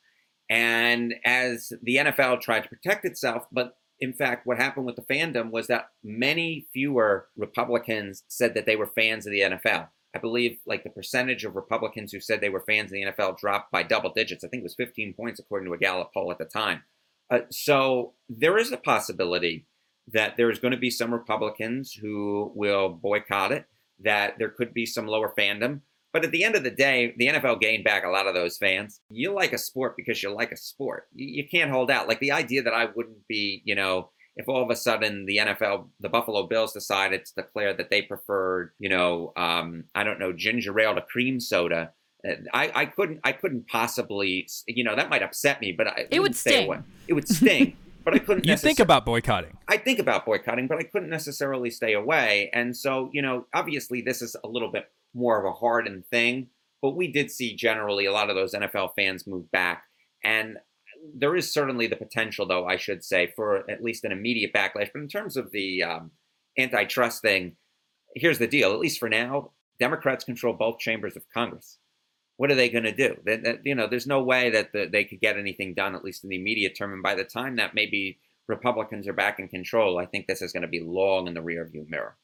And as the NFL tried to protect itself, but in fact, what happened with the fandom was that many fewer Republicans said that they were fans of the NFL. I believe like the percentage of Republicans who said they were fans of the NFL dropped by double digits. I think it was 15 points according to a Gallup poll at the time. Uh, so there is a possibility that there's going to be some Republicans who will boycott it, that there could be some lower fandom. But at the end of the day, the NFL gained back a lot of those fans. You like a sport because you like a sport. You, you can't hold out. Like the idea that I wouldn't be, you know, if all of a sudden the NFL, the Buffalo Bills decided to declare that they preferred, you know, um, I don't know, ginger ale to cream soda, uh, I, I couldn't, I couldn't possibly, you know, that might upset me, but I it would sting. Away. It would sting. but I couldn't. you think about boycotting. I think about boycotting, but I couldn't necessarily stay away. And so, you know, obviously this is a little bit more of a hardened thing, but we did see generally a lot of those NFL fans move back. And there is certainly the potential, though, I should say, for at least an immediate backlash. But in terms of the um, antitrust thing, here's the deal. At least for now, Democrats control both chambers of Congress. What are they going to do? You know, there's no way that the, they could get anything done, at least in the immediate term. And by the time that maybe Republicans are back in control, I think this is going to be long in the rearview mirror.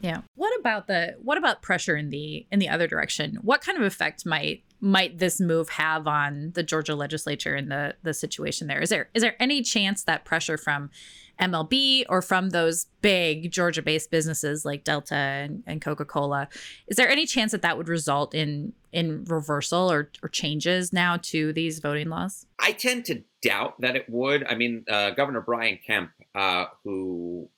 Yeah. What about the what about pressure in the in the other direction? What kind of effect might might this move have on the Georgia legislature and the the situation there? Is there is there any chance that pressure from MLB or from those big Georgia based businesses like Delta and, and Coca Cola, is there any chance that that would result in in reversal or, or changes now to these voting laws? I tend to doubt that it would. I mean, uh, Governor Brian Kemp, uh, who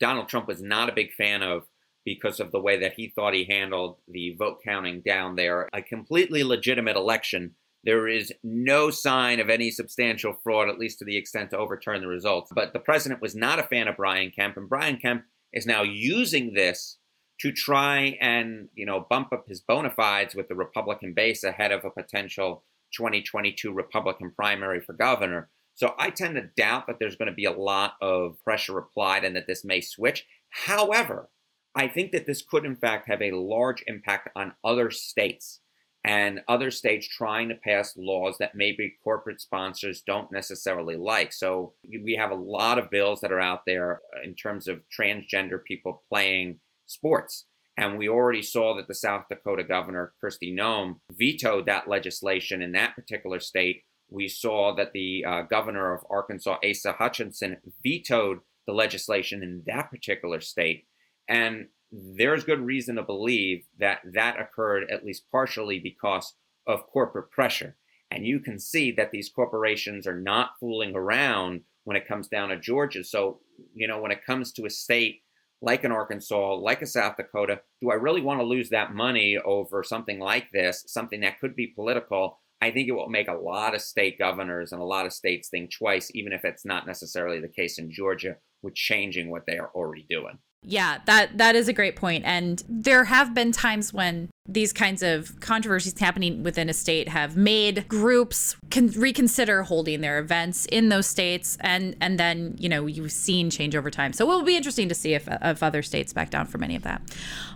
Donald Trump was not a big fan of because of the way that he thought he handled the vote counting down there. A completely legitimate election. There is no sign of any substantial fraud, at least to the extent to overturn the results. But the president was not a fan of Brian Kemp, and Brian Kemp is now using this to try and you know bump up his bona fides with the Republican base ahead of a potential 2022 Republican primary for governor. So I tend to doubt that there's going to be a lot of pressure applied and that this may switch. However, I think that this could, in fact, have a large impact on other states and other states trying to pass laws that maybe corporate sponsors don't necessarily like. So we have a lot of bills that are out there in terms of transgender people playing sports. And we already saw that the South Dakota governor, Kristi Noem, vetoed that legislation in that particular state. We saw that the uh, governor of Arkansas, Asa Hutchinson, vetoed the legislation in that particular state. And there's good reason to believe that that occurred at least partially because of corporate pressure. And you can see that these corporations are not fooling around when it comes down to Georgia. So, you know, when it comes to a state like an Arkansas, like a South Dakota, do I really want to lose that money over something like this, something that could be political? I think it will make a lot of state governors and a lot of states think twice, even if it's not necessarily the case in Georgia, with changing what they are already doing. Yeah, that that is a great point. And there have been times when these kinds of controversies happening within a state have made groups can reconsider holding their events in those states and and then you know you've seen change over time. So it will be interesting to see if, if other states back down from any of that.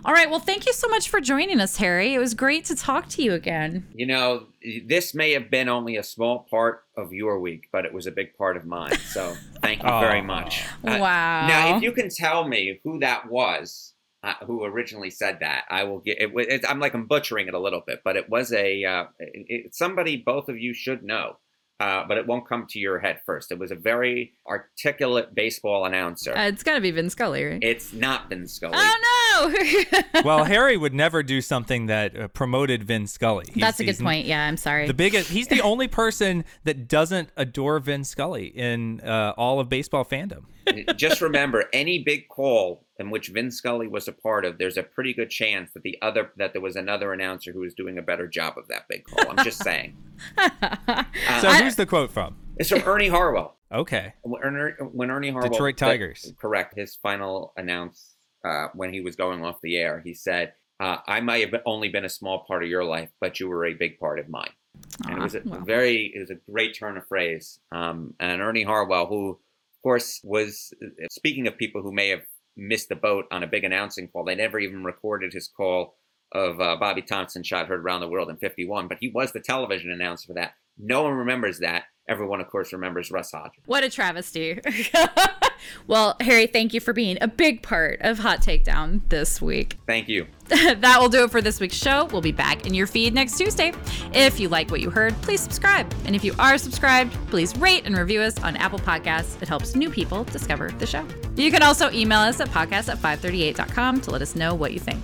All right. Well thank you so much for joining us harry. It was great to talk to you again. You know this may have been only a small part of your week but it was a big part of mine. So thank you very much. Uh, wow. Now if you can tell me who that was uh, who originally said that. I will get it, it, I'm like I'm butchering it a little bit, but it was a uh, it, somebody both of you should know. Uh, but it won't come to your head first. It was a very articulate baseball announcer. Uh, it's got to be Vin Scully, right? It's not Vin Scully. Oh no! well, Harry would never do something that uh, promoted Vin Scully. He's, That's a good point. Yeah, I'm sorry. The biggest. He's the only person that doesn't adore Vin Scully in uh, all of baseball fandom. Just remember, any big call in which Vin Scully was a part of, there's a pretty good chance that the other that there was another announcer who was doing a better job of that big call. I'm just saying. uh, so who's the quote from? It's from Ernie Harwell. Okay. When Ernie, when Ernie Harwell, Detroit Tigers, correct. His final announce uh, when he was going off the air, he said, uh, "I might have only been a small part of your life, but you were a big part of mine." and it was a very, it was a great turn of phrase. Um, and Ernie Harwell, who of course was speaking of people who may have missed the boat on a big announcing call. They never even recorded his call of uh, Bobby Thomson shot heard around the world in 51, but he was the television announcer for that. No one remembers that. Everyone, of course, remembers Russ Hodges. What a travesty. well, Harry, thank you for being a big part of Hot Takedown this week. Thank you. that will do it for this week's show. We'll be back in your feed next Tuesday. If you like what you heard, please subscribe. And if you are subscribed, please rate and review us on Apple Podcasts. It helps new people discover the show. You can also email us at podcast at 538.com to let us know what you think.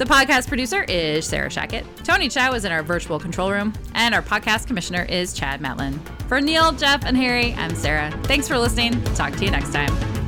The podcast producer is Sarah Shachat. Tony Chow is in our virtual control room, and our podcast commissioner is Chad Matlin. For Neil, Geoff, and Harry, I'm Sara. Thanks for listening. Talk to you next time.